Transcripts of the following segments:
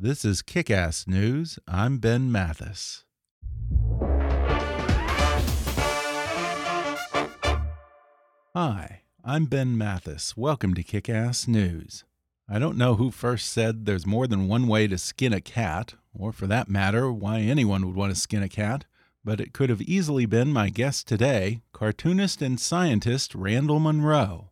This is Kick Ass News. I'm Ben Mathis. Hi, I'm Ben Mathis. Welcome to Kick Ass News. I don't know who first said there's more than one way to skin a cat, or for that matter, why anyone would want to skin a cat, but it could have easily been my guest today, cartoonist and scientist Randall Munroe.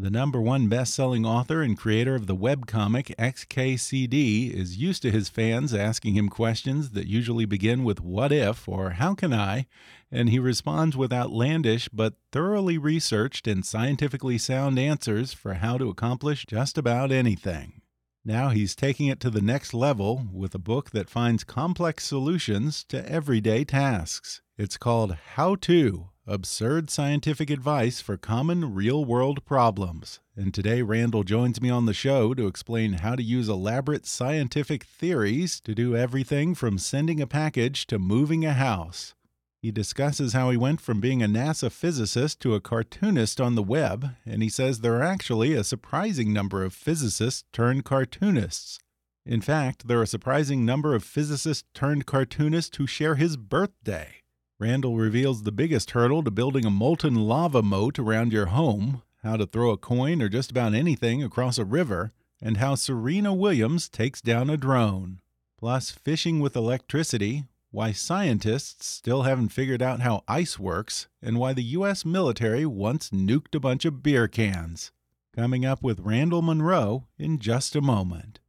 The number one best selling author and creator of the webcomic XKCD is used to his fans asking him questions that usually begin with what if or how can I, and he responds with outlandish but thoroughly researched and scientifically sound answers for how to accomplish just about anything. Now he's taking it to the next level with a book that finds complex solutions to everyday tasks. It's called How To absurd scientific advice for common real world problems. And today, Randall joins me on the show to explain how to use elaborate scientific theories to do everything from sending a package to moving a house. He discusses how he went from being a NASA physicist to a cartoonist on the web, and he says there are actually a surprising number of physicists turned cartoonists. In fact, there are a surprising number of physicists turned cartoonists who share his birthday. Randall reveals the biggest hurdle to building a molten lava moat around your home, how to throw a coin or just about anything across a river, and how Serena Williams takes down a drone. Plus, fishing with electricity, why scientists still haven't figured out how ice works, and why the U.S. military once nuked a bunch of beer cans. Coming up with Randall Munroe in just a moment.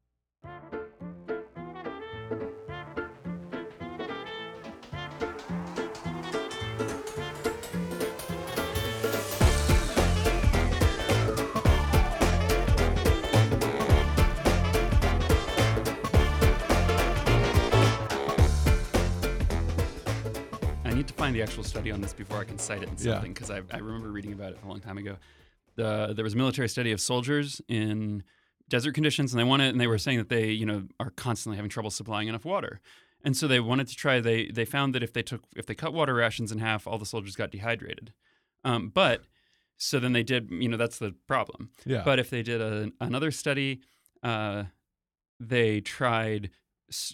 The actual study on this before I can cite it in something because yeah. I, I, remember reading about it a long time ago. The, there was a military study of soldiers in desert conditions, and they wanted, and they were saying that they, you know, are constantly having trouble supplying enough water, and so they wanted to try. They they found that if they took if they cut water rations in half, all the soldiers got dehydrated. Um, but so then they did, you know, that's the problem. Yeah. But if they did a, another study, uh, they tried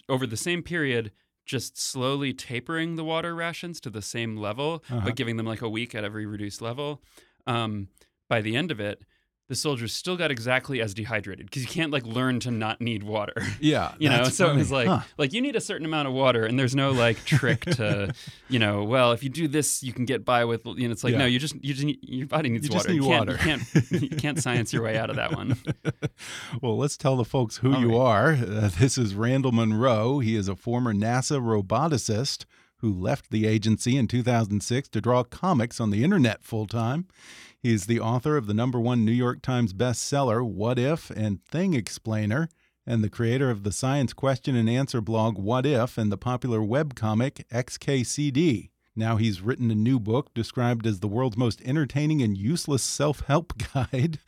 over the same period just slowly tapering the water rations to the same level, uh-huh. but giving them like a week at every reduced level. Um, by the end of it, the soldiers still got exactly as dehydrated because you can't like learn to not need water. Yeah, you know. So funny. it was like huh. like you need a certain amount of water, and there's no like trick to, you know. Well, if you do this, you can get by with. You know, it's like yeah. no, you just you just need, your body needs you water. Need you, can't, water. you can't you can't science your way out of that one. well, let's tell the folks who All you right. are. Uh, this is Randall Munroe. He is a former NASA roboticist who left the agency in 2006 to draw comics on the internet full time. He's the author of the number one New York Times bestseller, What If and Thing Explainer, and the creator of the science question and answer blog, What If, and the popular webcomic, XKCD. Now he's written a new book described as the world's most entertaining and useless self help guide.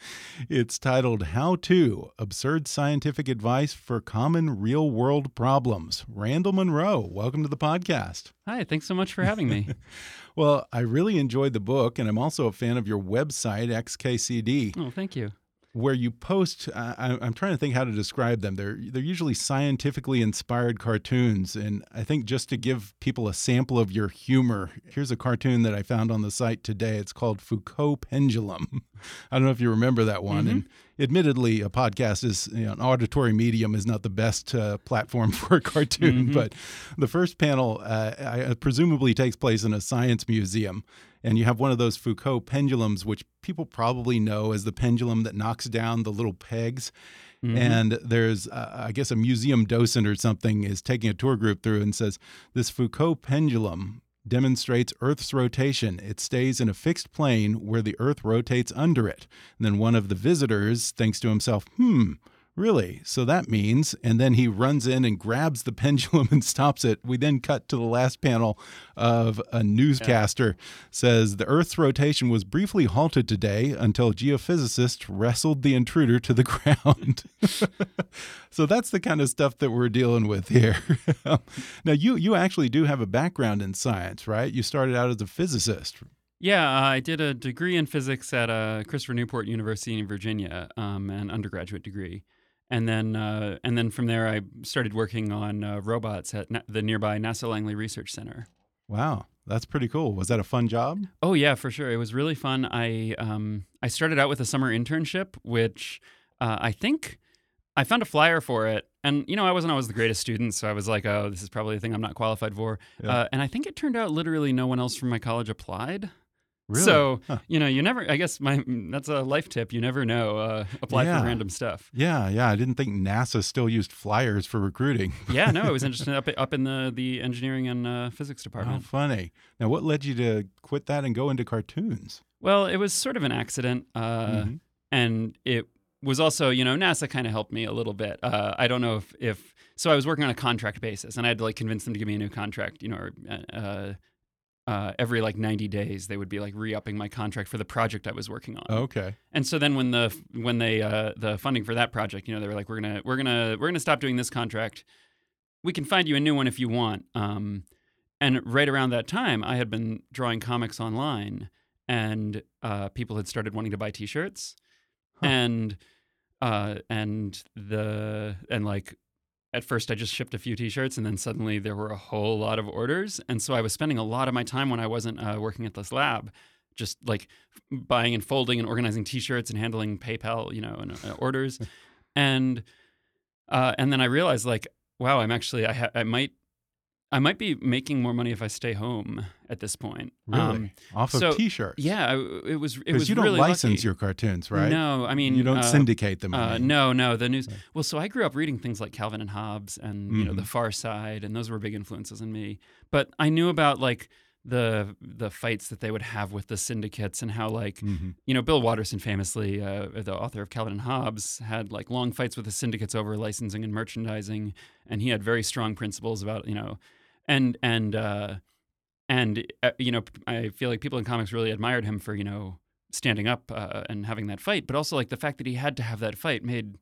It's titled How To Absurd Scientific Advice for Common Real World Problems. Randall Munroe, welcome to the podcast. Hi, thanks so much for having me. well, I really enjoyed the book, and I'm also a fan of your website, XKCD. Oh, thank you where you post uh, I, am trying to think how to describe them. They're they're usually scientifically inspired cartoons. And i think just to give people a sample of your humor here's a cartoon that i found on the site today. It's called foucault pendulum. I don't know if you remember that one. Mm -hmm. and admittedly a podcast is you know, an auditory medium is not the best uh, platform for a cartoon. Mm -hmm. but the first panel uh, presumably takes place in a science museum and you have one of those Foucault pendulums, which people probably know as the pendulum that knocks down the little pegs. Mm -hmm. And there's, uh, I guess, a museum docent or something is taking a tour group through and says, This Foucault pendulum demonstrates Earth's rotation. It stays in a fixed plane where the Earth rotates under it. And then one of the visitors thinks to himself, Hmm, Really? So that means, and then he runs in and grabs the pendulum and stops it. We then cut to the last panel of a newscaster yeah. says the Earth's rotation was briefly halted today until geophysicists wrestled the intruder to the ground. so that's the kind of stuff that we're dealing with here. now you you actually do have a background in science, right? You started out as a physicist. Yeah, uh, I did a degree in physics at uh, Christopher Newport University in Virginia, um, an undergraduate degree and then uh, and then from there I started working on uh, robots at na- the nearby NASA Langley Research Center. Wow, that's pretty cool. Was that a fun job? Oh yeah, for sure. It was really fun. I um, I started out with a summer internship, which uh, I think I found a flyer for it, and you know I wasn't always the greatest student, so I was like, oh, this is probably a thing I'm not qualified for. Yeah. Uh, and I think it turned out literally no one else from my college applied. Really? So Huh. you know, you never. I guess my that's a life tip. You never know. Uh, apply Yeah. for random stuff. Yeah, yeah. I didn't think NASA still used flyers for recruiting. Yeah, no, it was interesting up up in the the engineering and uh, physics How department. funny. Now, what led you to quit that and go into cartoons? Well, it was sort of an accident, uh, Mhm. and it was also, you know, NASA kind of helped me a little bit. Uh, I don't know if if so. I was working on a contract basis, and I had to like convince them to give me a new contract. You know, or, uh, uh, every like ninety days they would be like re-upping my contract for the project I was working on. Okay. And so then when the when they uh, the funding for that project, you know, they were like, we're gonna we're gonna we're gonna stop doing this contract. We can find you a new one if you want. Um, and right around that time, I had been drawing comics online, and uh, people had started wanting to buy T-shirts, Huh. and uh, and the and like at first I just shipped a few T-shirts, and then suddenly there were a whole lot of orders, and so I was spending a lot of my time when I wasn't uh, working at this lab, just like buying and folding and organizing T-shirts and handling PayPal, you know, and uh, orders, and uh, and then I realized like, wow, I'm actually I ha- I might I might be making more money if I stay home at this point. Really? Um, Off of so, T-shirts? yeah, I, it was it Because was you don't really license lucky. your cartoons, right? No, I mean you don't uh, syndicate them. Uh, no, no, the news. Right. Well, so I grew up reading things like Calvin and Hobbes and you know The Mhm. Far Side, and those were big influences in me. But I knew about like the the fights that they would have with the syndicates and how like Mhm. you know Bill Watterson famously, uh, the author of Calvin and Hobbes, had like long fights with the syndicates over licensing and merchandising, and he had very strong principles about you know, and and uh, and uh, you know I feel like people in comics really admired him for you know standing up uh, and having that fight, but also like the fact that he had to have that fight made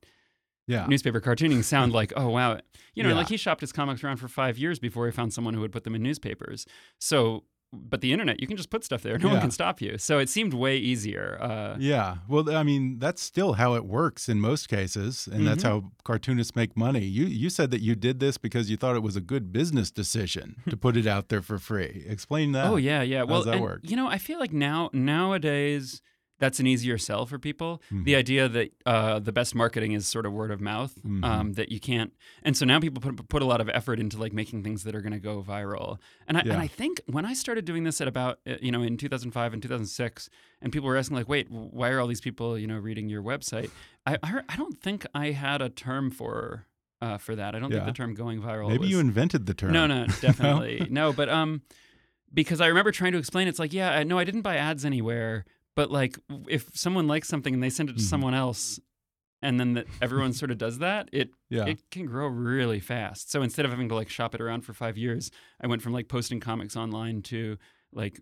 Yeah. newspaper cartooning sound like oh wow you know Yeah. like he shopped his comics around for five years before he found someone who would put them in newspapers so but the internet you can just put stuff there no one can stop you so it seemed way easier uh, Yeah. Well, I mean, that's still how it works in most cases, and that's Mhm. how cartoonists make money. You you said that you did this because you thought it was a good business decision to put it out there for free. Explain that. oh yeah yeah well does that and, work? you know i feel like now nowadays that's an easier sell for people Mhm. the idea that uh, the best marketing is sort of word of mouth Mhm. um, that you can't and so now people put, put a lot of effort into like making things that are going to go viral and I, Yeah. and I think when i started doing this at about uh, you know in 2005 and 2006 and people were asking like wait why are all these people you know reading your website i i, I don't think i had a term for uh, for that i don't Yeah. think the term going viral Maybe was, you invented the term. no, no, definitely no. But um, because I remember trying to explain, it's like, yeah, no, I didn't buy ads anywhere. But like, if someone likes something and they send it to Mhm. someone else, and then that everyone sort of does that, it Yeah. it can grow really fast. So instead of having to like shop it around for five years, I went from like posting comics online to like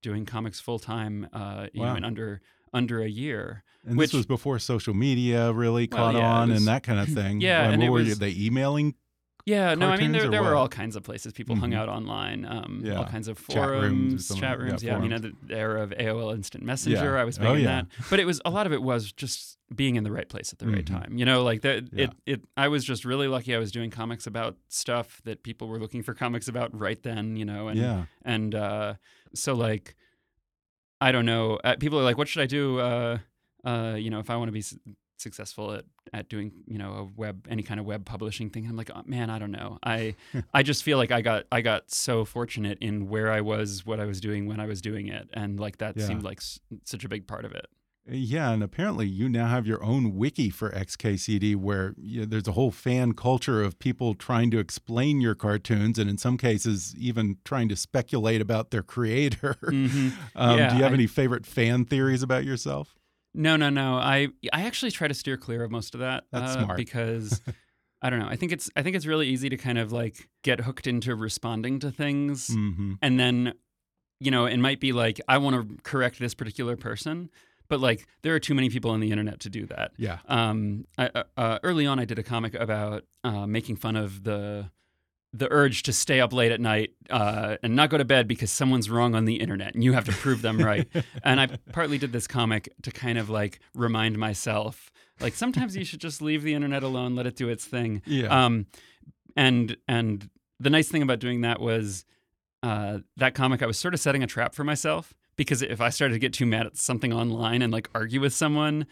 doing comics full time, uh, you Wow. know, in under under a year. and which- this was before social media really Well, caught yeah, on was- and that kind of thing. Yeah, what it were was- you, they emailing? Yeah, no, I mean there, there were all kinds of places people hung Mhm. out online, um, all kinds of Chat rooms forums, chat Yeah, rooms. Yeah, I mean, forums. at the era of AOL Instant Messenger, Yeah. I was big Oh, yeah. that. But it was a lot of it was just being in the right place at the right Mhm. time. You know, like that. Yeah. It, it. I was just really lucky. I was doing comics about stuff that people were looking for comics about right then. You know, and yeah. and uh, so like, I don't know. Uh, people are like, "What should I do?" Uh, uh, you know, if I want to be successful at at doing you know a web any kind of web publishing thing, I'm like, oh, man, I don't know. I I just feel like I got I got so fortunate in where I was, what I was doing when I was doing it, and like that Yeah. seemed like s- such a big part of it. Yeah, and apparently you now have your own wiki for XKCD where you there's a whole fan culture of people trying to explain your cartoons and in some cases even trying to speculate about their creator. Mhm. um, Yeah, do you have I- any favorite fan theories about yourself? No, no, no. I I actually try to steer clear of most of that. That's uh, smart. because I don't know. I think it's I think it's really easy to kind of like get hooked into responding to things, hmm and then you know it might be like I want to correct this particular person, but like there are too many people on the internet to do that. Yeah. Um, I, uh, uh, early on, I did a comic about uh, making fun of the the urge to stay up late at night uh, and not go to bed because someone's wrong on the internet and you have to prove them right. and I partly did this comic to kind of like remind myself, like sometimes you should just leave the internet alone, let it do its thing. Yeah. Um, and and the nice thing about doing that was uh, that comic I was sort of setting a trap for myself because if I started to get too mad at something online and like argue with someone,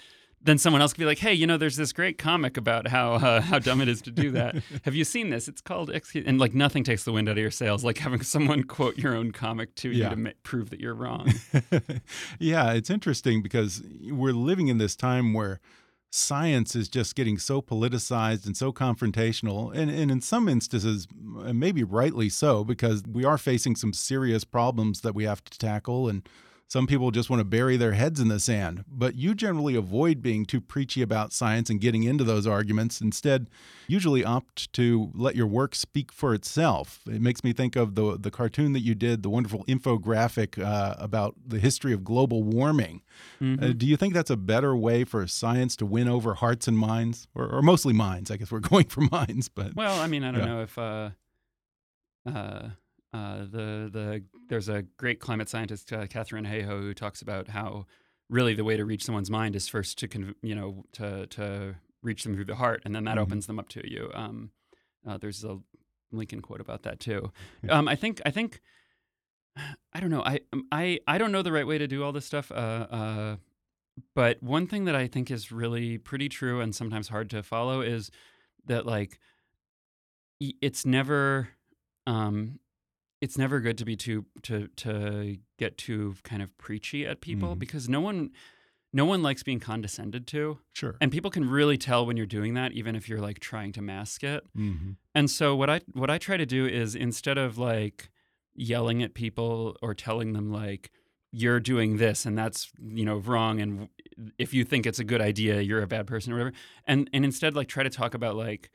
then someone else could be like, "Hey, you know, there's this great comic about how uh, how dumb it is to do that. Have you seen this? It's called Execute." And like nothing takes the wind out of your sails, like having someone quote your own comic to Yeah. you to ma- prove that you're wrong. yeah, it's interesting because we're living in this time where science is just getting so politicized and so confrontational, and, and in some instances, maybe rightly so, because we are facing some serious problems that we have to tackle, and some people just want to bury their heads in the sand. But you generally avoid being too preachy about science and getting into those arguments. Instead, usually opt to let your work speak for itself. It makes me think of the the cartoon that you did, the wonderful infographic uh, about the history of global warming. Mm-hmm. Uh, do you think that's a better way for science to win over hearts and minds, or, or mostly minds? I guess we're going for minds, but Well, I mean, I don't Yeah. know if uh, uh, the the there's a great climate scientist, uh, Katharine Hayhoe, who talks about how really the way to reach someone's mind is first to conv- you know to to reach them through the heart, and then that Mhm. opens them up to you. Um, uh, there's a Lincoln quote about that too. Um, I think I think I don't know. I um, I I don't know the right way to do all this stuff. Uh, uh, but one thing that I think is really pretty true and sometimes hard to follow is that like it's never um it's never good to be too to to get too kind of preachy at people Mhm. because no one no one likes being condescended to sure. and people can really tell when you're doing that even if you're like trying to mask it hmm and so what I what I try to do is instead of like yelling at people or telling them like you're doing this and that's you know wrong and if you think it's a good idea you're a bad person or whatever and and instead like try to talk about like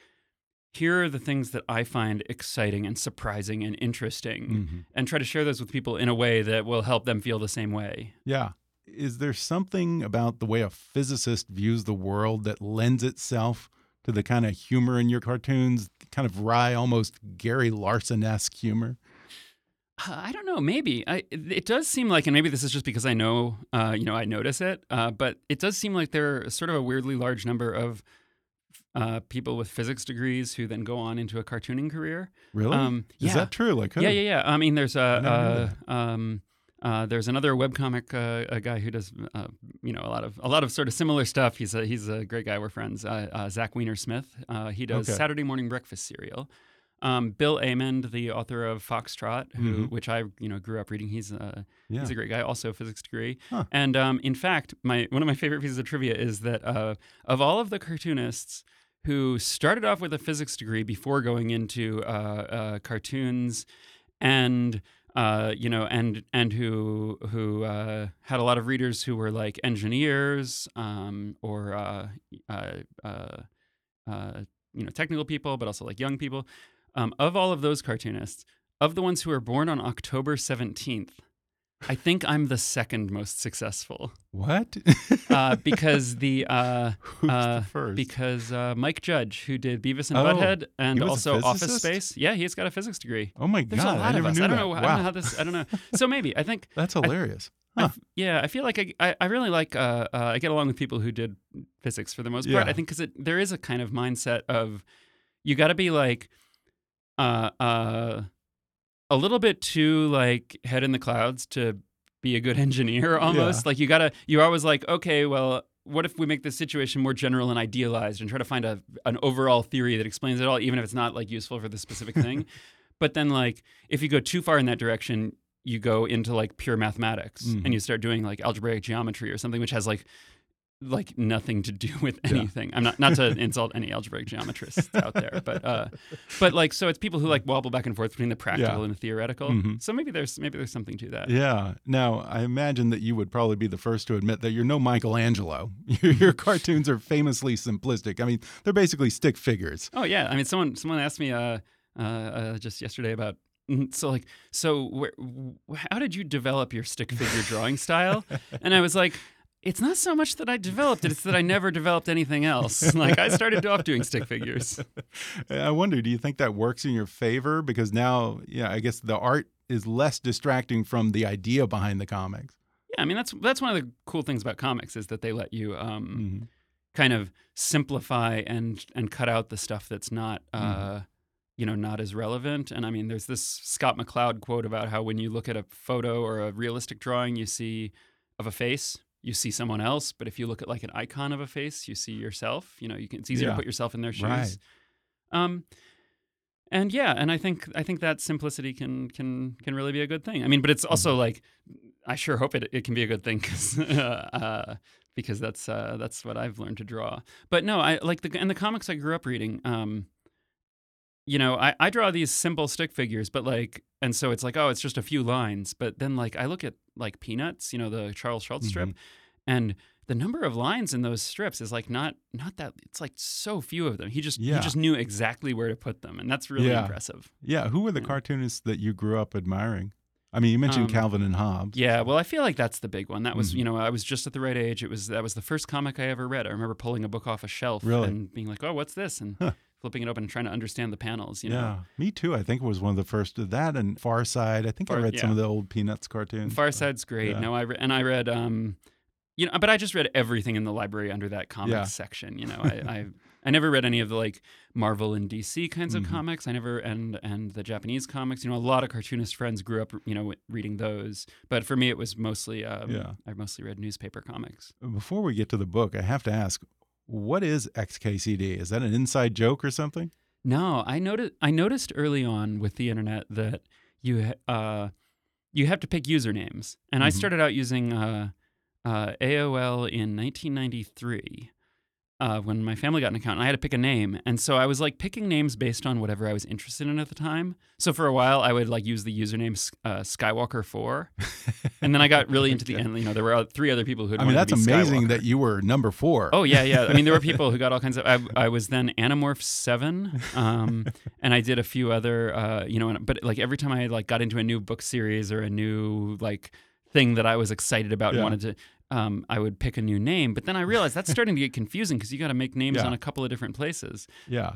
here are the things that I find exciting and surprising and interesting hmm and try to share those with people in a way that will help them feel the same way. Yeah. Is there something about the way a physicist views the world that lends itself to the kind of humor in your cartoons, kind of wry, almost Gary Larson esque humor? Uh, I don't know. Maybe I, it does seem like, and maybe this is just because I know, uh, you know, I notice it. Uh, but it does seem like there are sort of a weirdly large number of uh, people with physics degrees who then go on into a cartooning career. Really? Um, Is yeah. that true? Like, who? Yeah, yeah, yeah. I mean, there's a, uh, um, uh, there's another webcomic uh, a guy who does, uh, you know, a lot of a lot of sort of similar stuff. He's a he's a great guy. We're friends. Uh, uh, Zach Weinersmith. Uh, he does Okay. Saturday morning breakfast cereal. Um, Bill Amend, the author of Foxtrot, who Mhm. which I you know grew up reading. He's a Yeah. he's a great guy, also a physics degree. Huh. And um, in fact, my one of my favorite pieces of trivia is that uh, of all of the cartoonists who started off with a physics degree before going into uh, uh, cartoons, and uh, you know, and and who who uh, had a lot of readers who were like engineers um, or uh, uh, you know technical people, but also like young people. Um, of all of those cartoonists, of the ones who were born on October seventeenth, I think I'm the second most successful What? uh, because the uh, Who's uh, the first? because uh, Mike Judge, who did Beavis and Oh, Butthead and he was a also Office? Space, yeah, he's got a physics degree. oh my There's God. a I never us. knew I don't that. know. I wow. don't know how this. I don't know. So maybe I think. That's hilarious. I Huh. f- yeah, I feel like I, I, I really like uh, uh, I get along with people who did physics for the most part. Yeah. I think because there is a kind of mindset of you got to be like uh, uh, a little bit too like head in the clouds to be a good engineer almost. Like you gotta you're always like okay, well. What if we make this situation more general and idealized and try to find a an overall theory that explains it all, even if it's not like useful for the specific thing? but then like if you go too far in that direction, you go into like pure mathematics Mhm. and you start doing like algebraic geometry or something which has like like nothing to do with Yeah. anything. I'm not not to insult any algebraic geometrists out there, but uh, but like so it's people who like wobble back and forth between the practical Yeah. and the theoretical. Mhm. So maybe there's maybe there's something to that. Yeah. Now, I imagine that you would probably be the first to admit that you're no Michelangelo. Your, your cartoons are famously simplistic. I mean, they're basically stick figures. Oh yeah, I mean someone someone asked me uh, uh, uh just yesterday about mm, so like so where, how did you develop your stick figure drawing style? And I was like It's not so much that I developed it; it's that I never developed anything else. like I started off doing stick figures. I wonder, do you think that works in your favor because now, yeah, I guess the art is less distracting from the idea behind the comics. Yeah, I mean that's that's one of the cool things about comics is that they let you um, mm -hmm. kind of simplify and and cut out the stuff that's not. Uh, mm -hmm you know not as relevant and i mean there's this scott mccloud quote about how when you look at a photo or a realistic drawing you see of a face you see someone else but if you look at like an icon of a face you see yourself you know you can it's easier yeah. to put yourself in their shoes right. um and yeah and i think i think that simplicity can can can really be a good thing i mean but it's also mm-hmm. like i sure hope it, it can be a good thing because uh, because that's uh, that's what i've learned to draw but no i like the and the comics i grew up reading um you know, I, I draw these simple stick figures, but like, and so it's like, oh, it's just a few lines. But then, like, I look at like Peanuts, you know, the Charles Schulz mm-hmm. strip, and the number of lines in those strips is like not not that it's like so few of them. He just yeah. he just knew exactly where to put them, and that's really yeah. impressive. Yeah, who were the yeah. cartoonists that you grew up admiring? I mean, you mentioned um, Calvin and Hobbes. Yeah, well, I feel like that's the big one. That was, mm-hmm. you know, I was just at the right age. It was that was the first comic I ever read. I remember pulling a book off a shelf really? and being like, "Oh, what's this?" and huh flipping it open and trying to understand the panels. You know? Yeah, me too. I think it was one of the first of that and Far Side. I think Far, I read yeah. some of the old Peanuts cartoons. Far Side's great. Yeah. No, I re- and I read, um, you know, but I just read everything in the library under that comics yeah. section. You know, I, I I never read any of the like Marvel and DC kinds of mm-hmm. comics. I never and and the Japanese comics. You know, a lot of cartoonist friends grew up, you know, reading those. But for me, it was mostly um, yeah. I mostly read newspaper comics. Before we get to the book, I have to ask, what is XKCD? Is that an inside joke or something? No, I noticed. I noticed early on with the internet that you uh, you have to pick usernames, and mm-hmm. I started out using uh, uh, AOL in 1993, uh, when my family got an account and I had to pick a name. And so I was like picking names based on whatever I was interested in at the time. So for a while, I would like use the username uh, Skywalker4. and then I got really into the end. You know, there were three other people who I mean, that's amazing Skywalker. that you were number four. Oh, yeah, yeah. I mean, there were people who got all kinds of. I, I was then Animorph7. Um, and I did a few other, uh, you know, but like every time I like got into a new book series or a new like thing that I was excited about yeah. and wanted to um, I would pick a new name. But then I realized that's starting to get confusing because you got to make names yeah. on a couple of different places. Yeah.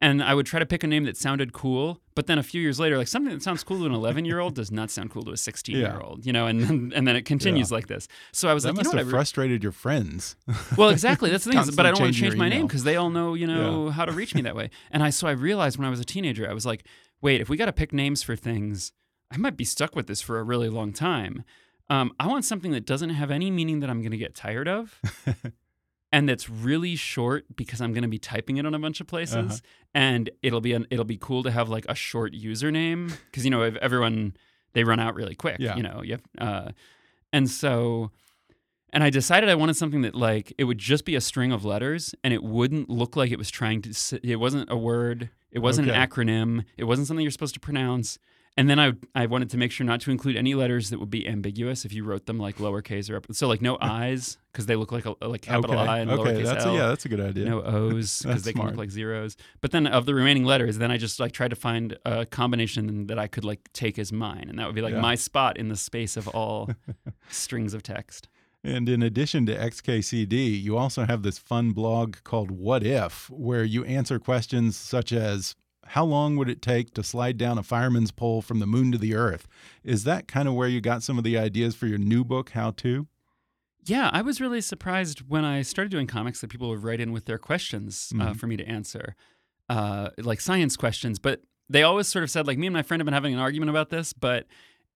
And I would try to pick a name that sounded cool, but then a few years later, like something that sounds cool to an 11 year old does not sound cool to a 16 year old, you know, and then, and then it continues yeah. like this. So I was that like, must you know have frustrated your friends. Well, exactly. That's the thing. but I don't want to change my name because they all know, you know, yeah. how to reach me that way. And I, so I realized when I was a teenager, I was like, wait, if we got to pick names for things, I might be stuck with this for a really long time. Um, I want something that doesn't have any meaning that I'm going to get tired of. and that's really short because I'm going to be typing it on a bunch of places, uh-huh. and it'll be an, it'll be cool to have like a short username because you know if everyone they run out really quick. Yeah. You know, you uh, and so, and I decided I wanted something that like it would just be a string of letters, and it wouldn't look like it was trying to. It wasn't a word. It wasn't okay. an acronym. It wasn't something you're supposed to pronounce. And then I I wanted to make sure not to include any letters that would be ambiguous if you wrote them like lowercase or up. So like no I's because they look like a like capital okay. I and okay, lowercase that's L. A, yeah, that's a good idea. No O's because they smart. can look like zeros. But then of the remaining letters, then I just like tried to find a combination that I could like take as mine, and that would be like yeah. my spot in the space of all strings of text. And in addition to XKCD, you also have this fun blog called What If, where you answer questions such as how long would it take to slide down a fireman's pole from the moon to the earth? Is that kind of where you got some of the ideas for your new book, How To? Yeah, I was really surprised when I started doing comics that people would write in with their questions mm -hmm. uh, mm-hmm. for me to answer, uh, like science questions. But they always sort of said, like, me and my friend have been having an argument about this, but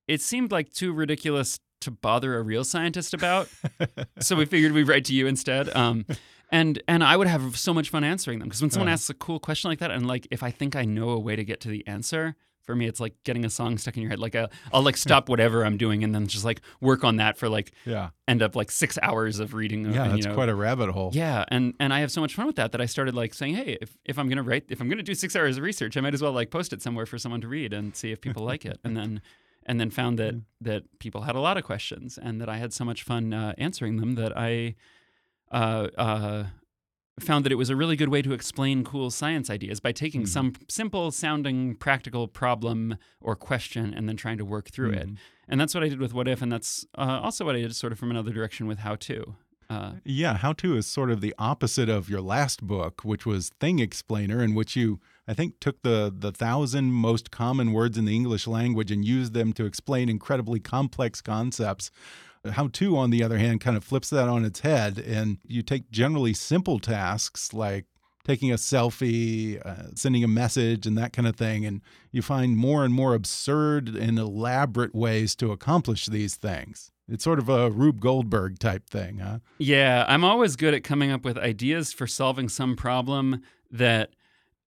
it seemed like too ridiculous to bother a real scientist about. so we figured we'd write to you instead. Um, and and I would have so much fun answering them because when someone uh. asks a cool question like that, and like if I think I know a way to get to the answer, for me it's like getting a song stuck in your head. Like uh, i will like stop whatever I'm doing and then just like work on that for like yeah end up like six hours of reading. Uh, yeah, and, that's know, quite a rabbit hole. Yeah, and and I have so much fun with that that I started like saying, hey, if if I'm gonna write, if I'm gonna do six hours of research, I might as well like post it somewhere for someone to read and see if people like it, and then. And then found that that people had a lot of questions, and that I had so much fun uh, answering them that I uh, uh, found that it was a really good way to explain cool science ideas by taking mm-hmm. some simple sounding practical problem or question and then trying to work through mm-hmm. it. And that's what I did with What If, and that's uh, also what I did sort of from another direction with How To. Uh, yeah, how to is sort of the opposite of your last book, which was Thing Explainer, in which you, I think, took the the thousand most common words in the English language and used them to explain incredibly complex concepts. How to, on the other hand, kind of flips that on its head, and you take generally simple tasks like taking a selfie, uh, sending a message, and that kind of thing. And you find more and more absurd and elaborate ways to accomplish these things. It's sort of a Rube Goldberg type thing, huh? Yeah, I'm always good at coming up with ideas for solving some problem that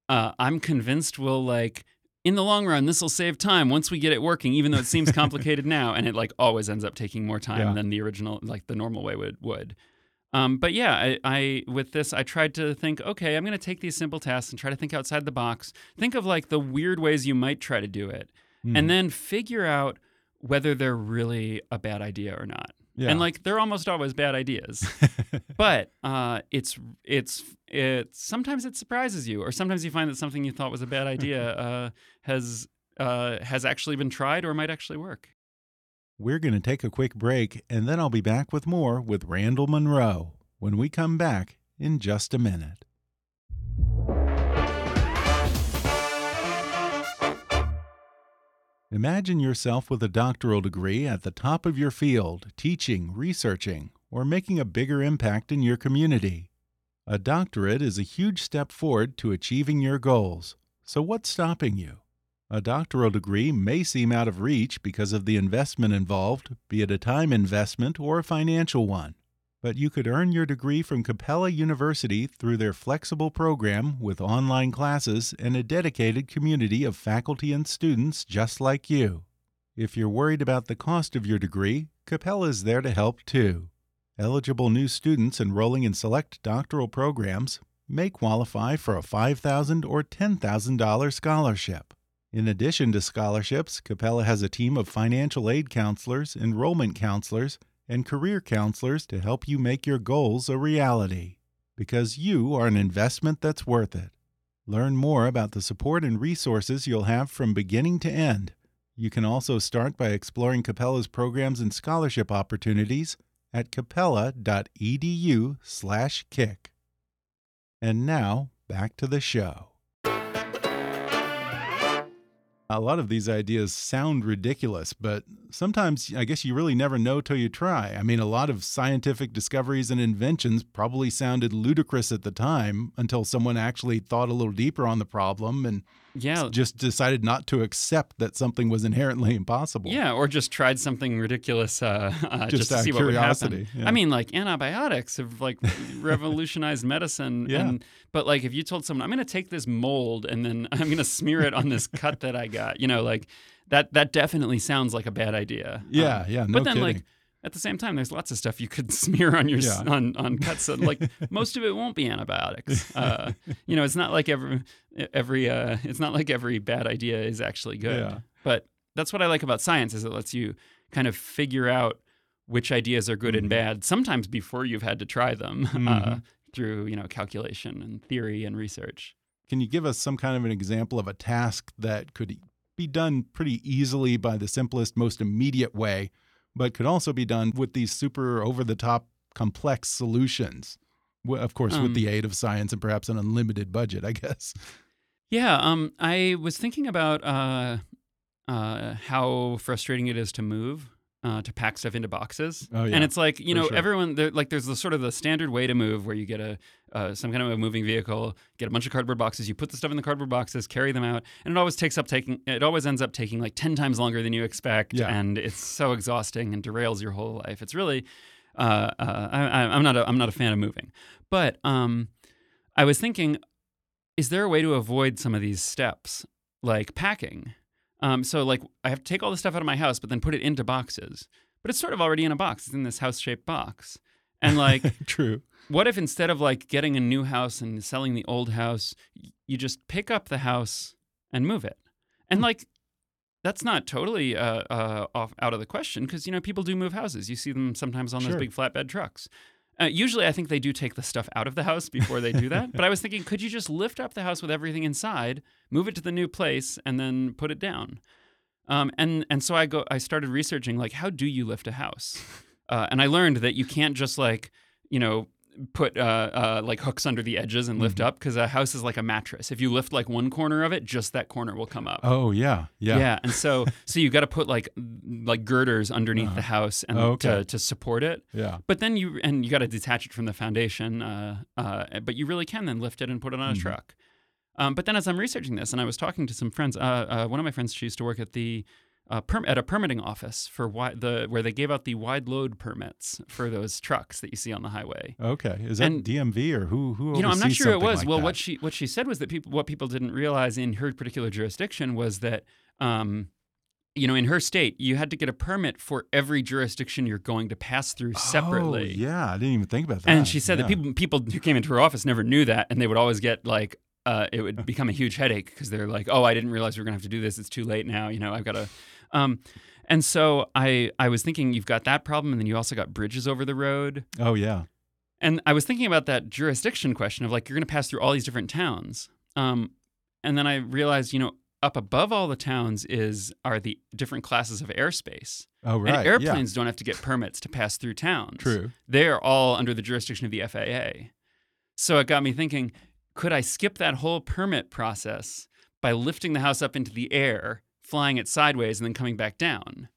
uh, I'm convinced We'll like in the long run this will save time once we get it working even though it seems complicated now and it like always ends up taking more time Yeah. than the original like the normal way would would um, but yeah I, I with this i tried to think okay i'm going to take these simple tasks and try to think outside the box think of like the weird ways you might try to do it Hmm. and then figure out whether they're really a bad idea or not Yeah. and like they're almost always bad ideas but uh, it's it's it sometimes it surprises you, or sometimes you find that something you thought was a bad idea uh, has uh, has actually been tried or might actually work. We're going to take a quick break, and then I'll be back with more with Randall Munroe when we come back in just a minute. Imagine yourself with a doctoral degree at the top of your field, teaching, researching, or making a bigger impact in your community. A doctorate is a huge step forward to achieving your goals. So, what's stopping you? A doctoral degree may seem out of reach because of the investment involved, be it a time investment or a financial one. But you could earn your degree from Capella University through their flexible program with online classes and a dedicated community of faculty and students just like you. If you're worried about the cost of your degree, Capella is there to help too. Eligible new students enrolling in select doctoral programs may qualify for a $5,000 or $10,000 scholarship. In addition to scholarships, Capella has a team of financial aid counselors, enrollment counselors, and career counselors to help you make your goals a reality. Because you are an investment that's worth it. Learn more about the support and resources you'll have from beginning to end. You can also start by exploring Capella's programs and scholarship opportunities at capella.edu/kick. And now, back to the show. A lot of these ideas sound ridiculous, but sometimes I guess you really never know till you try. I mean, a lot of scientific discoveries and inventions probably sounded ludicrous at the time until someone actually thought a little deeper on the problem and Yeah, just decided not to accept that something was inherently impossible. yeah, or just tried something ridiculous uh, uh, just, Just to out see of what would happen. curiosity, yeah. I mean, like antibiotics have like revolutionized medicine. Yeah. And but like if you told someone, I'm going to take this mold and then I'm going to smear it on this cut that I got, you know, like that that definitely sounds like a bad idea. Yeah, Um, yeah, no but then kidding. like at the same time, there's lots of stuff you could smear on your Yeah. on on cuts. Like most of it won't be antibiotics. Uh, you know, it's not like every every uh, it's not like every bad idea is actually good. Yeah. But that's what I like about science is it lets you kind of figure out which ideas are good and Mhm. bad. Sometimes before you've had to try them uh, Mhm. through you know calculation and theory and research. Can you give us some kind of an example of a task that could be done pretty easily by the simplest, most immediate way, but could also be done with these super over the top complex solutions? Of course, Um, with the aid of science and perhaps an unlimited budget, I guess. Yeah, um, I was thinking about uh, uh, how frustrating it is to move, uh, to pack stuff into boxes. Oh, yeah, and it's like you know, sure. everyone there, like there's the sort of the standard way to move where you get a uh, some kind of a moving vehicle, get a bunch of cardboard boxes, you put the stuff in the cardboard boxes, carry them out, and it always takes up taking it always ends up taking like ten times longer than you expect, Yeah. and it's so exhausting and derails your whole life. It's really uh, uh, I, I- I'm not a, I'm not a fan of moving, but um, I was thinking is there a way to avoid some of these steps like packing um, so like i have to take all the stuff out of my house but then put it into boxes. But it's sort of already in a box. It's in this house shaped box. And like True. what if instead of like getting a new house and selling the old house you just pick up the house and move it? And like that's not totally uh, uh, off out of the question because you know people do move houses. You see them sometimes on Sure. those big flatbed trucks uh, usually, I think they do take the stuff out of the house before they do that. but I was thinking, could you just lift up the house with everything inside, move it to the new place, and then put it down? Um, and and so I go. I started researching like how do you lift a house, uh, and I learned that you can't just like you know, put uh, uh, like hooks under the edges and lift Mhm. up because a house is like a mattress. If you lift like one corner of it, just that corner will come up. Oh yeah, yeah. Yeah, and so so you got to put like like girders underneath Uh-huh. the house and Oh, okay. to, to support it. yeah. But then you and you got to detach it from the foundation. Uh, uh, but you really can then lift it and put it on a Mhm. truck. Um, but then as I'm researching this, and I was talking to some friends, uh, uh, one of my friends she used to work at the uh, at a permitting office for wi- the where they gave out the wide load permits for those trucks that you see on the highway. Okay. Is that And- DMV or who? Who? You know, I'm not sure it was. like well, that? what she what she said was that people what people didn't realize in her particular jurisdiction was that um, you know, in her state, you had to get a permit for every jurisdiction you're going to pass through separately. Oh, yeah, I didn't even think about that. And she said Yeah. that people people who came into her office never knew that, and they would always get like uh, it would become a huge headache because they're like, "Oh, I didn't realize we were gonna have to do this. It's too late now. You know, I've got to." Um, and so I I was thinking you've got that problem, and then you also got bridges over the road. Oh yeah. And I was thinking about that jurisdiction question of like you're going to pass through all these different towns. Um, and then I realized, you know, up above all the towns is are the different classes of airspace. Oh right. And yeah. airplanes don't have to get permits to pass through towns. True. They're all under the jurisdiction of the FAA. So it got me thinking, could I skip that whole permit process by lifting the house up into the air, flying it sideways, and then coming back down?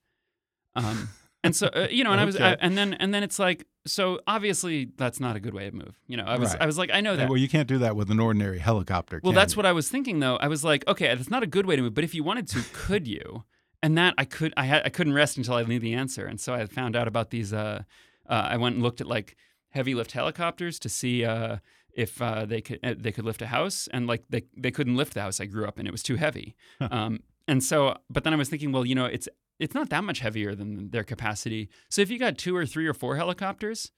Um, and so uh, you know, and I was, I, and then and then it's like, so obviously that's not a good way to move. You know, I was Right. I was like, I know that. Well, you can't do that with an ordinary helicopter. Well, that's you? what I was thinking though. I was like, okay, that's not a good way to move, but if you wanted to, could you? And that I could I had I couldn't rest until I knew the answer. And so I found out about these uh, uh I went and looked at like heavy lift helicopters to see uh if uh, they could uh, they could lift a house and like they they couldn't lift the house I grew up in. It was too heavy. Um and so but then I was thinking, well, you know, it's it's not that much heavier than their capacity. So if you got two or three or four helicopters,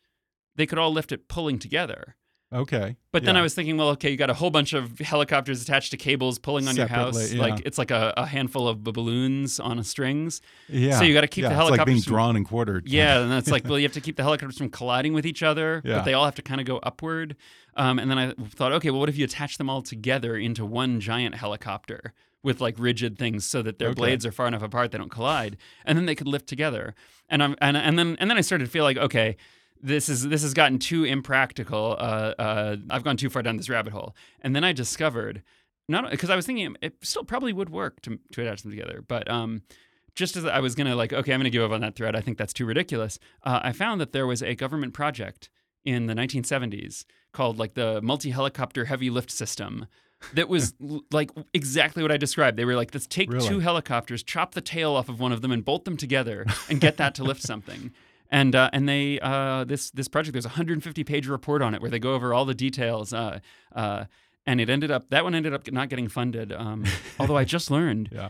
they could all lift it pulling together. Okay. But then yeah. I was thinking, well, okay, you got a whole bunch of helicopters attached to cables pulling on your house. Yeah. Like it's like a, a handful of balloons on a strings. Yeah. so you gotta keep yeah, the It's like being helicopters from- drawn and quartered. Yeah, and that's like, well, you have to keep the helicopters from colliding with each other, but they all have to kind of go upward. Um, and then I thought, okay, well, what if you attach them all together into one giant helicopter with like rigid things so that their Okay. blades are far enough apart they don't collide, and then they could lift together. And I'm and, and then and then I started to feel like, okay, this is this has gotten too impractical. Uh, uh, I've gone too far down this rabbit hole. And then I discovered, not because I was thinking it still probably would work to to attach them together, but um, just as I was gonna like, okay, I'm gonna give up on that thread. I think that's too ridiculous. Uh, I found that there was a government project in the 1970s called like the multi helicopter heavy lift system. That was like exactly what I described. They were like, let's take Really? two helicopters, chop the tail off of one of them, and bolt them together, and get that to lift something. And uh, and they uh, this this project there's a 150 page report on it where they go over all the details. Uh, uh, and it ended up that one ended up not getting funded. Um, although I just learned Yeah.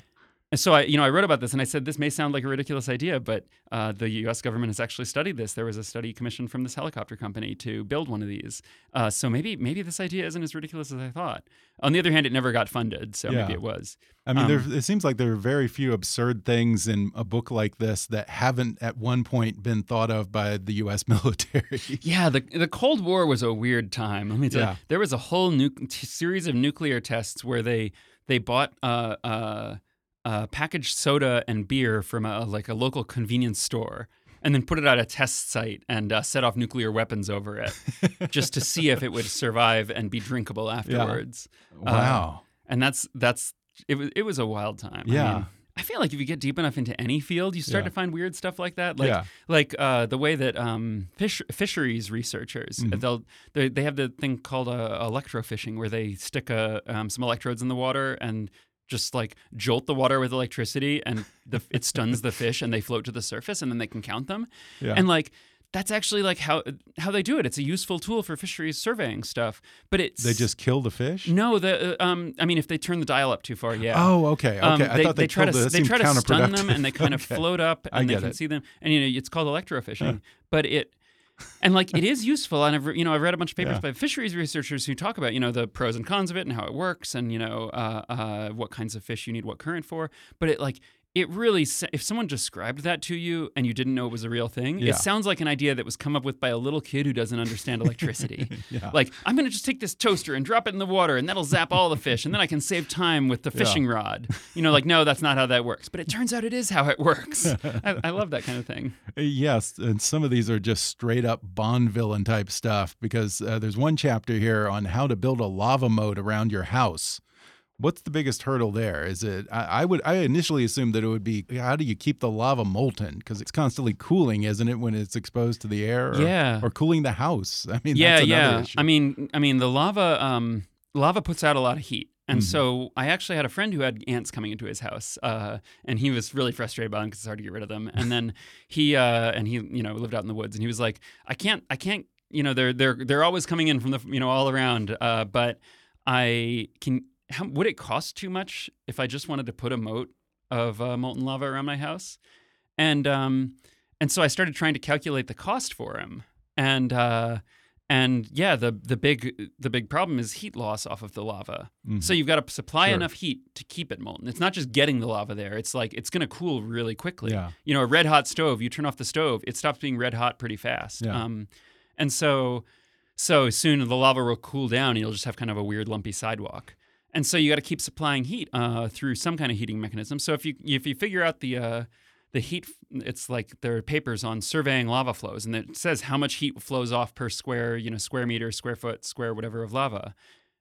And so I, you know, I wrote about this and I said this may sound like a ridiculous idea, but uh, the U.S. government has actually studied this. There was a study commissioned from this helicopter company to build one of these. Uh, so maybe maybe this idea isn't as ridiculous as I thought. On the other hand, it never got funded, so maybe it was. I mean, Um, there. It seems like there are very few absurd things in a book like this that haven't at one point been thought of by the U.S. military. Yeah, the the Cold War was a weird time. Let me tell Yeah. you, there was a whole series of nuclear tests where they they bought uh, uh, uh, packaged soda and beer from a like a local convenience store. And then put it at a test site and uh, set off nuclear weapons over it, just to see if it would survive and be drinkable afterwards. wow. And that's that's it was it was a wild time. I Yeah. mean, I feel like if you get deep enough into any field, you start Yeah. to find weird stuff like that. Like yeah. like uh, the way that um, fish, fisheries researchers Mhm. they'll they, they have the thing called uh, electrofishing where they stick a, um, some electrodes in the water and just like jolt the water with electricity and the, it stuns the fish and they float to the surface and then they can count them Yeah. and like that's actually like how how they do it it's a useful tool for fisheries surveying stuff but it's they just kill the fish. no the uh, um I mean if they turn the dial up too far yeah Oh, okay. Okay. um, I they, thought they, try to they try to stun them and they kind of float up and they can it. see them and you know it's called electrofishing but it and like it is useful and I've re- you know I've read a bunch of papers Yeah. by fisheries researchers who talk about you know the pros and cons of it and how it works and you know uh, uh, what kinds of fish you need what current for but it like it really if someone described that to you and you didn't know it was a real thing Yeah. it sounds like an idea that was come up with by a little kid who doesn't understand electricity Yeah. like i'm going to just take this toaster and drop it in the water and that'll zap all the fish and then i can save time with the Yeah. fishing rod you know like no that's not how that works but it turns out it is how it works I, I love that kind of thing Yes, and some of these are just straight up Bond villain type stuff because uh, there's one chapter here on how to build a lava moat around your house. What's the biggest hurdle there? Is it? I, I would. I initially assumed that it would be how do you keep the lava molten because it's constantly cooling, isn't it, when it's exposed to the air? Or, Yeah. Or cooling the house. I mean, yeah that's another yeah issue. i mean i mean the lava um lava puts out a lot of heat and Mhm. so i actually had a friend who had ants coming into his house uh, and he was really frustrated about them because it's hard to get rid of them and then he uh, and he you know lived out in the woods and he was like i can't i can't you know they're they're they're always coming in from the you know all around uh, but i can how, would it cost too much if i just wanted to put a moat of uh, molten lava around my house and um and so i started trying to calculate the cost for him and uh and yeah the the big the big problem is heat loss off of the lava Mhm. so you've got to supply Sure. enough heat to keep it molten it's not just getting the lava there it's like it's going to cool really quickly Yeah. you know a red hot stove you turn off the stove it stops being red hot pretty fast Yeah. um and so so soon the lava will cool down and you'll just have kind of a weird lumpy sidewalk and so you got to keep supplying heat uh, through some kind of heating mechanism. So if you if you figure out the uh, the heat it's like there are papers on surveying lava flows and it says how much heat flows off per square you know square meter square foot square whatever of lava.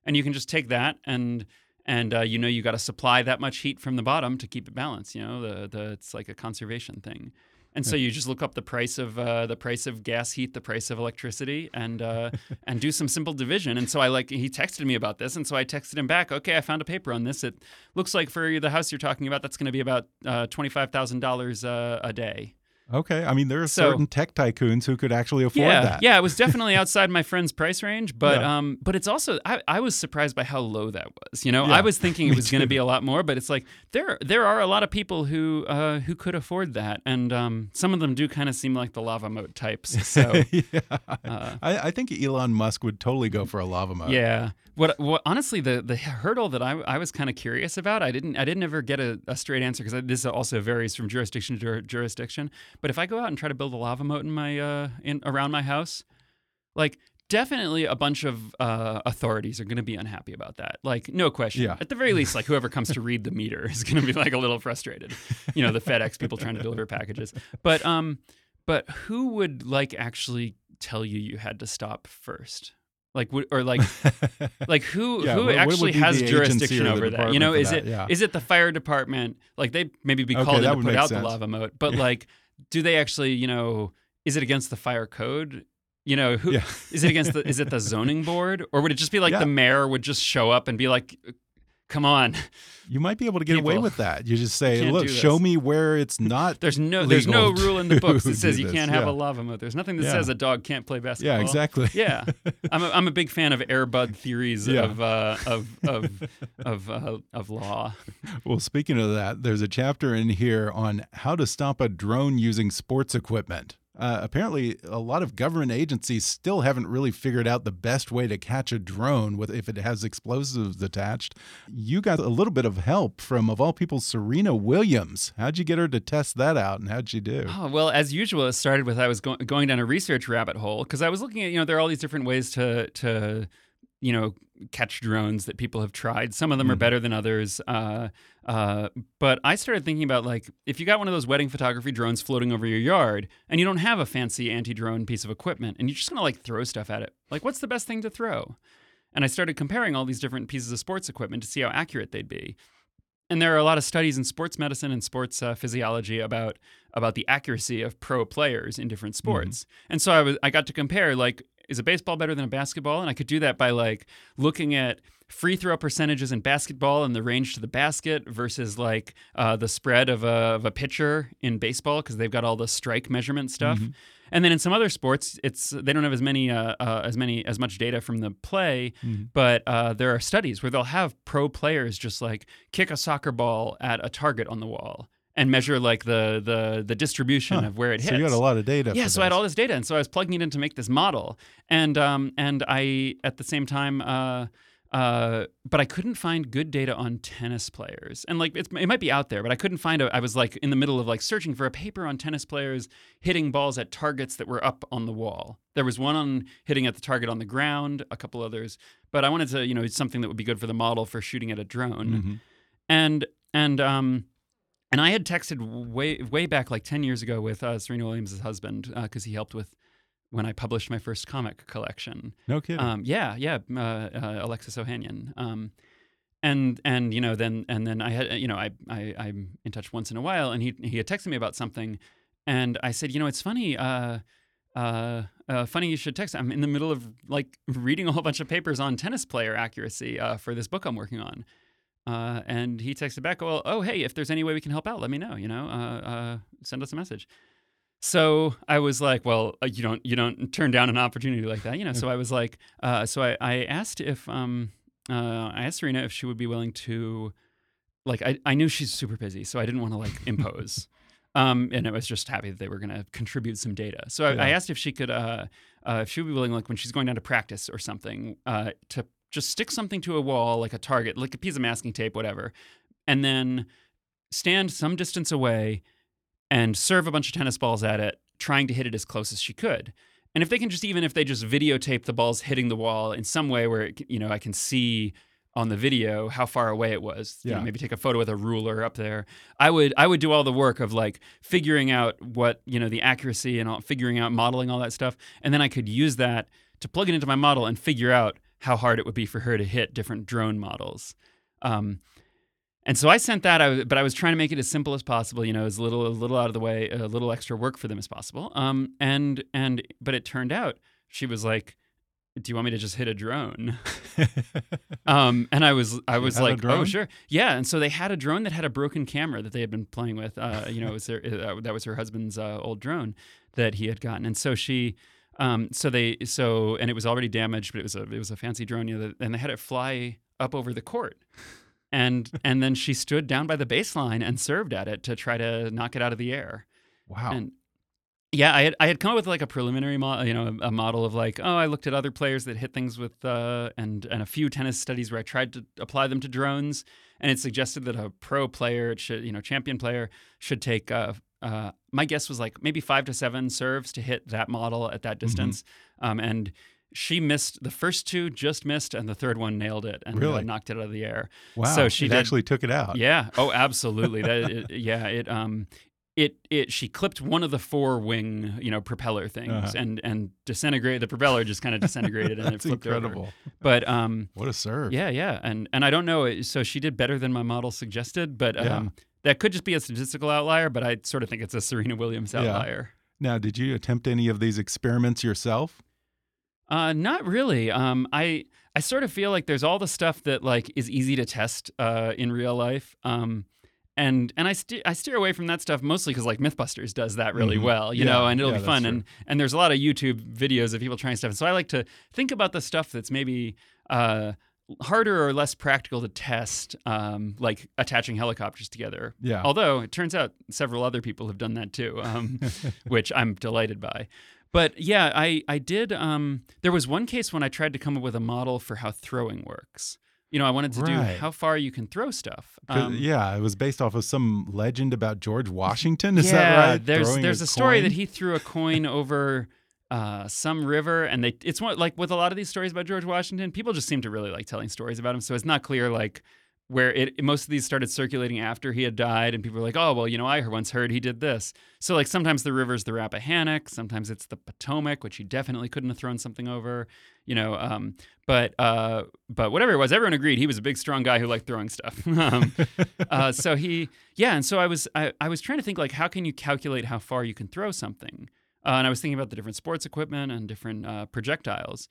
And you can just take that and and uh, you know you got to supply that much heat from the bottom to keep it balanced you know the the it's like a conservation thing and so you just look up the price of uh, the price of gas heat, the price of electricity, and uh, and do some simple division. And so I like he texted me about this, and so I texted him back. Okay, I found a paper on this. It looks like for the house you're talking about, that's going to be about uh, twenty five thousand dollars uh, a day. Okay. I mean, there are So- certain tech tycoons who could actually afford yeah, that. yeah, it was definitely outside my friend's price range, but Yeah. um, but it's also I, I was surprised by how low that was. You know, Yeah, I was thinking it was going to be a lot more, but it's like there there are a lot of people who uh, who could afford that, and um, some of them do kind of seem like the lava moat types. So yeah. Uh, I, I think Elon Musk would totally go for a lava moat. yeah, what what honestly the the hurdle that I I was kind of curious about, I didn't I didn't ever get a, a straight answer because this also varies from jurisdiction to jurisdiction. But if I go out and try to build a lava moat in my uh in around my house, like definitely a bunch of uh, authorities are going to be unhappy about that. Like no question. Yeah. At the very least, like whoever comes to read the meter is going to be like a little frustrated. You know, the FedEx people trying to deliver packages. But um, but who would like actually tell you you had to stop first? Like or like like who Yeah, who what- actually has jurisdiction over that? You know, is that? it Yeah. is it the fire department? Like they maybe be Okay, called in to put out sense. the lava moat, but like, do they actually you know? Is it against the fire code? You know, who is Yeah. it against the is it the zoning board or would it just be like Yeah. the mayor would just show up and be like, "Come on, You might be able to get away with that. You just say, look, show me where it's not. there's no there's no rule in the books that says you can't have yeah. a lava moat. There's nothing that Yeah. says a dog can't play basketball." yeah, exactly. Yeah, I'm a, I'm a big fan of Airbud theories Yeah. of uh, of of of uh, of law. Well, speaking of that, there's a chapter in here on how to stop a drone using sports equipment. Uh, apparently, a lot of government agencies still haven't really figured out the best way to catch a drone with if it has explosives attached. You got a little bit of help from, of all people, Serena Williams. How'd you get her to test that out, and how'd she do? Oh, well, as usual, it started with I was go- going down a research rabbit hole because I was looking at you know there are all these different ways to to you know catch drones that people have tried. Some of them are Mhm. better than others. Uh, uh, but I started thinking about like if you got one of those wedding photography drones floating over your yard and you don't have a fancy anti-drone piece of equipment and you're just gonna like throw stuff at it, like what's the best thing to throw? And I started comparing all these different pieces of sports equipment to see how accurate they'd be. And there are a lot of studies in sports medicine and sports uh, physiology about about the accuracy of pro players in different sports. And so I was I got to compare like is a baseball better than a basketball? And I could do that by like looking at free throw percentages in basketball and the range to the basket versus like uh, the spread of a, of a pitcher in baseball because they've got all the strike measurement stuff. Mhm. And then in some other sports, it's they don't have as many uh, uh, as many as much data from the play, Mhm. but uh, there are studies where they'll have pro players just like kick a soccer ball at a target on the wall and measure like the the the distribution Huh. of where it hits. So you got a lot of data. Yeah, so I had all this data, and so I was plugging it in to make this model, and um, and I at the same time, uh, uh, but I couldn't find good data on tennis players. And like it might be out there, but I couldn't find a. I was like in the middle of like searching for a paper on tennis players hitting balls at targets that were up on the wall. There was one on hitting at the target on the ground, a couple others, but I wanted to, you know, something that would be good for the model for shooting at a drone. Mm-hmm. And and um and I had texted way way back like 10 years ago with uh, Serena Williams' husband because uh, he helped with when I published my first comic collection. No kidding. Um, yeah, yeah, uh, uh, Alexis Ohanian. Um, and and you know then and then I had you know I, I I'm in touch once in a while and he he had texted me about something and I said you know it's funny uh, uh, uh, funny you should text I'm in the middle of like reading a whole bunch of papers on tennis player accuracy uh, for this book I'm working on uh, and he texted back well oh hey if there's any way we can help out let me know you know uh, uh, send us a message so I was like, well, uh, you don't you don't turn down an opportunity like that, you know. so I was like, uh, so I, I asked if um, uh, I asked Serena if she would be willing to, like, I, I knew she's super busy, so I didn't want to like impose. Um, and I was just happy that they were going to contribute some data. So I, Yeah. I asked if she could, uh, uh, if she would be willing, like when she's going down to practice or something, uh, to just stick something to a wall, like a target, like a piece of masking tape, whatever, and then stand some distance away and serve a bunch of tennis balls at it, trying to hit it as close as she could. And if they can just, even if they just videotape the balls hitting the wall in some way where, it, you know, I can see on the video how far away it was, you know, Yeah. maybe take a photo with a ruler up there. I would, I would do all the work of like figuring out what, you know, the accuracy and all, figuring out modeling all that stuff. And then I could use that to plug it into my model and figure out how hard it would be for her to hit different drone models. Um, and so I sent that, I was, but I was trying to make it as simple as possible, you know, as little, a little out of the way, a little extra work for them as possible. Um, and and but it turned out she was like, "Do you want me to just hit a drone?" Um, and I was, I was like, "Oh, sure, yeah." And so they had a drone that had a broken camera that they had been playing with. Uh, you know, it was their, uh, that was her husband's uh, old drone that he had gotten, and so she. Um, so they so and it was already damaged, but it was a it was a fancy drone, you know, and they had it fly up over the court, and and then she stood down by the baseline and served at it to try to knock it out of the air. wow. And yeah, I had I had come up with like a preliminary model, you know, a, a model of like, oh, I looked at other players that hit things with, uh, and and a few tennis studies where I tried to apply them to drones, and it suggested that a pro player, it should, you know, champion player should take. Uh, uh, my guess was like maybe five to seven serves to hit that model at that distance, um, and she missed the first two, just missed, and the third one nailed it and uh, Really? knocked it out of the air. wow. so she did- actually took it out. Yeah. Oh, absolutely. that it, yeah. It um, it it she clipped one of the four wing you know propeller things Uh-huh. and and disintegrated the propeller just kind of disintegrated and it flipped over. incredible. But um, What a serve. yeah, yeah, and and I don't know. So she did better than my model suggested, but Yeah. That could just be a statistical outlier. But I sort of think it's a Serena Williams Yeah. outlier. Now, did you attempt any of these experiments yourself? Uh, not really. Um, I I sort of feel like there's all the stuff that like is easy to test uh, in real life. Um, and and I ste- I steer away from that stuff mostly because like MythBusters does that really Mhm. well, you Yeah, know, and it'll yeah, be fun. true. And and there's a lot of YouTube videos of people trying stuff. So I like to think about the stuff that's maybe uh, harder or less practical to test, um, like attaching helicopters together. Yeah. Although it turns out several other people have done that too, um, which I'm delighted by. But yeah, I I did. Um, there was one case when I tried to come up with a model for how throwing works. You know, I wanted to do how far you can throw stuff. Um, yeah, it was based off of some legend about George Washington. Is yeah, that right? There's Throwing there's a, story coin? that he threw a coin over uh, some river, and they it's one like with a lot of these stories about George Washington, people just seem to really like telling stories about him. So it's not clear like where it most of these started circulating after he had died, and people were like, oh well, you know, I once heard he did this. So like sometimes the river's the Rappahannock, sometimes it's the Potomac, which he definitely couldn't have thrown something over. You know, um, but uh, but whatever it was, everyone agreed he was a big, strong guy who liked throwing stuff. um, uh, so he yeah and so i was I, I was trying to think like how can you calculate how far you can throw something uh, and i was thinking about the different sports equipment and different uh, projectiles.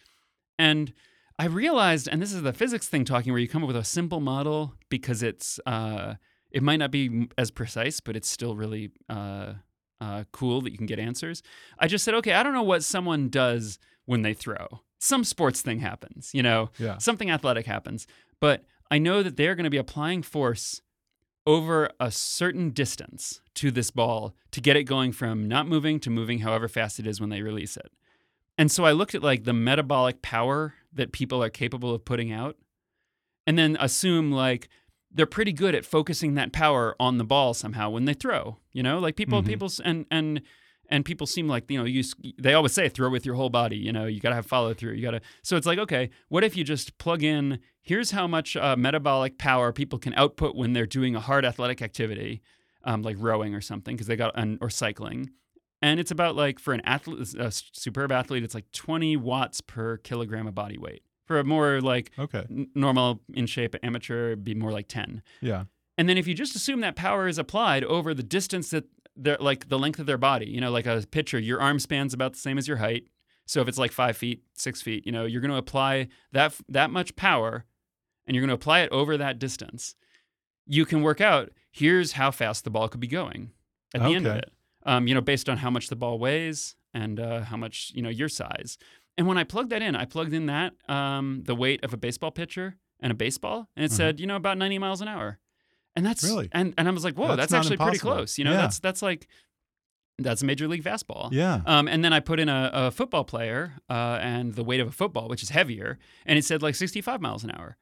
And i realized and this is the physics thing talking where you come up with a simple model because it's uh, it might not be as precise but it's still really uh, uh, cool that you can get answers. I just said okay i don't know what someone does when they throw. Some sports thing happens you know? Yeah. something athletic happens. But i know that they're going to be applying force over a certain distance to this ball to get it going from not moving to moving however fast it is when they release it. And so I looked at like the metabolic power that people are capable of putting out and then assume like they're pretty good at focusing that power on the ball somehow when they throw. You know, like people, Mhm. people, and and and people seem like you know you. They always say throw with your whole body. You know, you got to have follow through. You got to. So it's like okay, what if you just plug in? Here's how much uh, metabolic power people can output when they're doing a hard athletic activity, um, like rowing or something, because they got and, or cycling. And it's about like for an athlete, a superb athlete, it's like 20 watts per kilogram of body weight. For a more like Okay. n- normal in shape amateur it'd be more like 10 Yeah. and then if you just assume that power is applied over the distance that they're like the length of their body you know like a pitcher your arm span's about the same as your height. So if it's like five feet six feet you know you're going to apply that that much power and you're going to apply it over that distance. You can work out here's how fast the ball could be going at the end of it. Um, you know based on how much the ball weighs and uh, how much you know your size. And when i plugged that in i plugged in that um, the weight of a baseball pitcher and a baseball and it Uh-huh. said you know about 90 miles an hour and that's Really? and, and i was like whoa That's that's, actually pretty close you know Yeah. that's that's like that's major league fastball Yeah. um, and then I put in a, a football player uh, and the weight of a football, which is heavier, and it said like 65 miles an hour.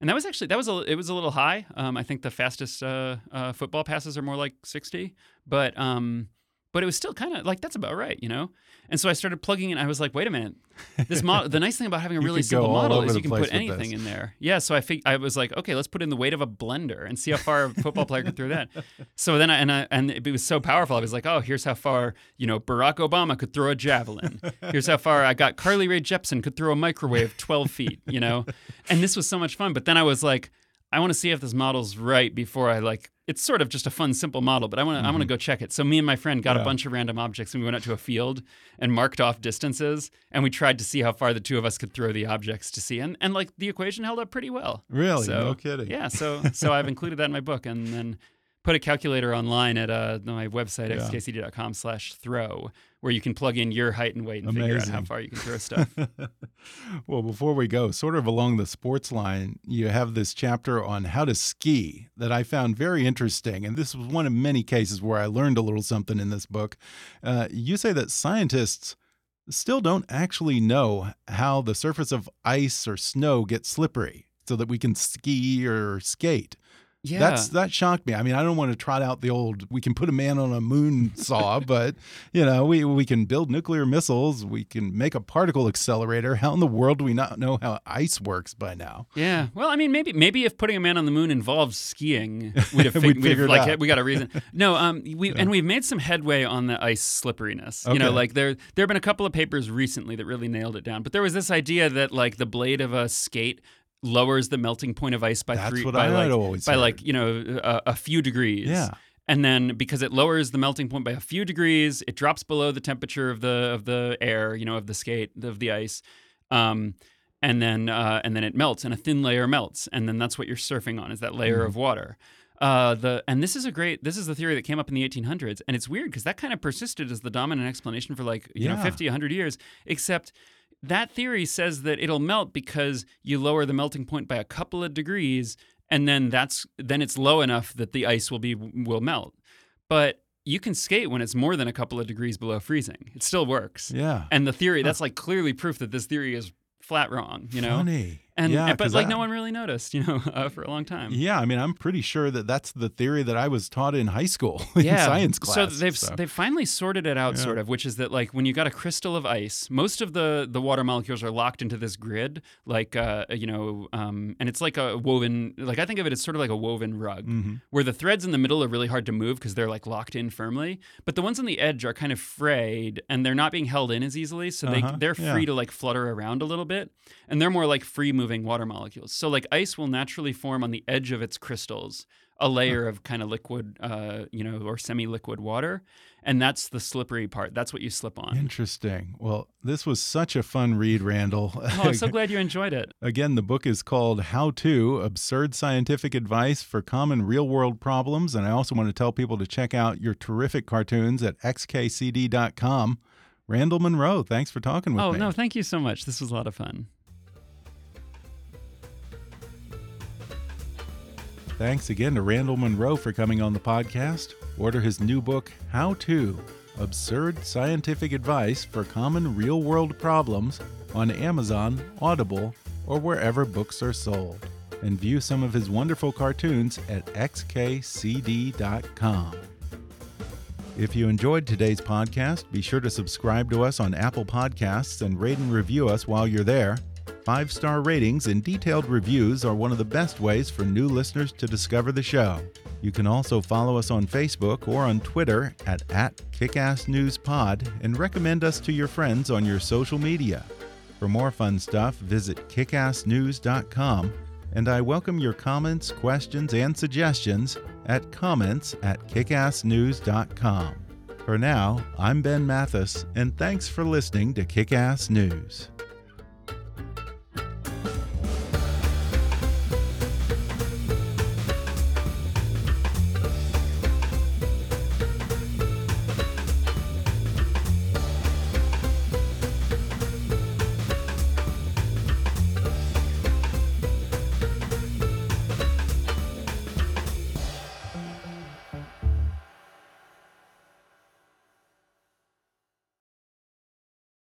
And that was actually that was a it was a little high. Um, I think the fastest uh, uh, football passes are more like 60, but um, but it was still kind of like that's about right, you know. And so I started plugging in. I was like, wait a minute, this model. the nice thing about having a really simple model is you can put anything this. in there. Yeah. So I think I was like, okay, let's put in the weight of a blender and see how far a football player could throw that. So then I and I and it was so powerful. I was like, oh, here's how far you know Barack Obama could throw a javelin. Here's how far I got Carly Rae Jepsen could throw a microwave 12 feet. You know, and this was so much fun. But then I was like, I want to see if this model's right before I like. It's sort of just a fun, simple model, but I want to. I want to go check it. So me and my friend got Mm-hmm. Yeah. a bunch of random objects, and we went out to a field and marked off distances, and we tried to see how far the two of us could throw the objects to see, and and like the equation held up pretty well. Really? So, no kidding. Yeah, so so I've included that in my book, and then put a calculator online at uh, my website Yeah. xkcd.com slash throw, where you can plug in your height and weight and figure out how far you can throw stuff. well, before we go, sort of along the sports line, you have this chapter on how to ski that I found very interesting. And this was one of many cases where I learned a little something in this book. Uh, you say that scientists still don't actually know how the surface of ice or snow gets slippery so that we can ski or skate. Yeah, That's that shocked me. I mean, I don't want to trot out the old we can put a man on a moon saw, but you know, we we can build nuclear missiles, we can make a particle accelerator. How in the world do we not know how ice works by now? Yeah. Well, I mean, maybe maybe if putting a man on the moon involves skiing, we'd have, We'd fig- we'd have like out. we got a reason. No, um, we and we've made some headway on the ice slipperiness. Okay. You know, like there there have been a couple of papers recently that really nailed it down. But there was this idea that like the blade of a skate lowers the melting point of ice by That's three what by I like by heard. like you know a, a few degrees. Yeah. And then because it lowers the melting point by a few degrees, it drops below the temperature of the of the air, you know, of the skate of the ice. Um, and then uh, and then it melts, and a thin layer melts, and then that's what you're surfing on is that layer Mm-hmm. of water. Uh, the and this is a great this is the theory that came up in the 1800s, and it's weird because that kind of persisted as the dominant explanation for like you know Yeah. 50 100 years. Except that theory says that it'll melt because you lower the melting point by a couple of degrees, and then that's then it's low enough that the ice will be will melt. But you can skate when it's more than a couple of degrees below freezing. It still works. Yeah. And the theory that's like clearly proof that this theory is flat wrong. You know. Funny. And yeah, but 'cause like I- no one really noticed, you know, uh, for a long time. Yeah, I mean, I'm pretty sure that that's the theory that I was taught in high school in science class. So they've they've finally sorted it out, Yeah. sort of, which is that like when you got a crystal of ice, most of the the water molecules are locked into this grid, like uh, you know, um, and it's like a woven. Like I think of it as sort of like a woven rug, Mhm. where the threads in the middle are really hard to move because they're like locked in firmly, but the ones on the edge are kind of frayed and they're not being held in as easily, so Uh-huh, they they're yeah. free to like flutter around a little bit, and they're more like free moving water molecules. So like ice will naturally form on the edge of its crystals a layer of kind of liquid, uh, you know, or semi-liquid water, and that's the slippery part. That's what you slip on. Interesting. Well, this was such a fun read, Randall. Oh, I'm so glad you enjoyed it. Again, the book is called How To Absurd Scientific Advice for Common Real World Problems. And I also want to tell people to check out your terrific cartoons at xkcd.com. Randall Munroe, thanks for talking with Oh me. Oh, no, thank you so much. This was a lot of fun. Thanks again to Randall Munroe for coming on the podcast. Order his new book, How To Absurd Scientific Advice for Common Real World Problems, on Amazon, Audible, or wherever books are sold. and view some of his wonderful cartoons at xkcd.com. If you enjoyed today's podcast, be sure to subscribe to us on Apple Podcasts and rate and review us while you're there. Five star ratings and detailed reviews are one of the best ways for new listeners to discover the show. You can also follow us on Facebook or on Twitter at, at KickassNewsPod and recommend us to your friends on your social media. For more fun stuff, visit kickassnews.com, and I welcome your comments, questions, and suggestions at comments at kickassnews.com. For now, I'm Ben Mathis, and thanks for listening to Kickass News.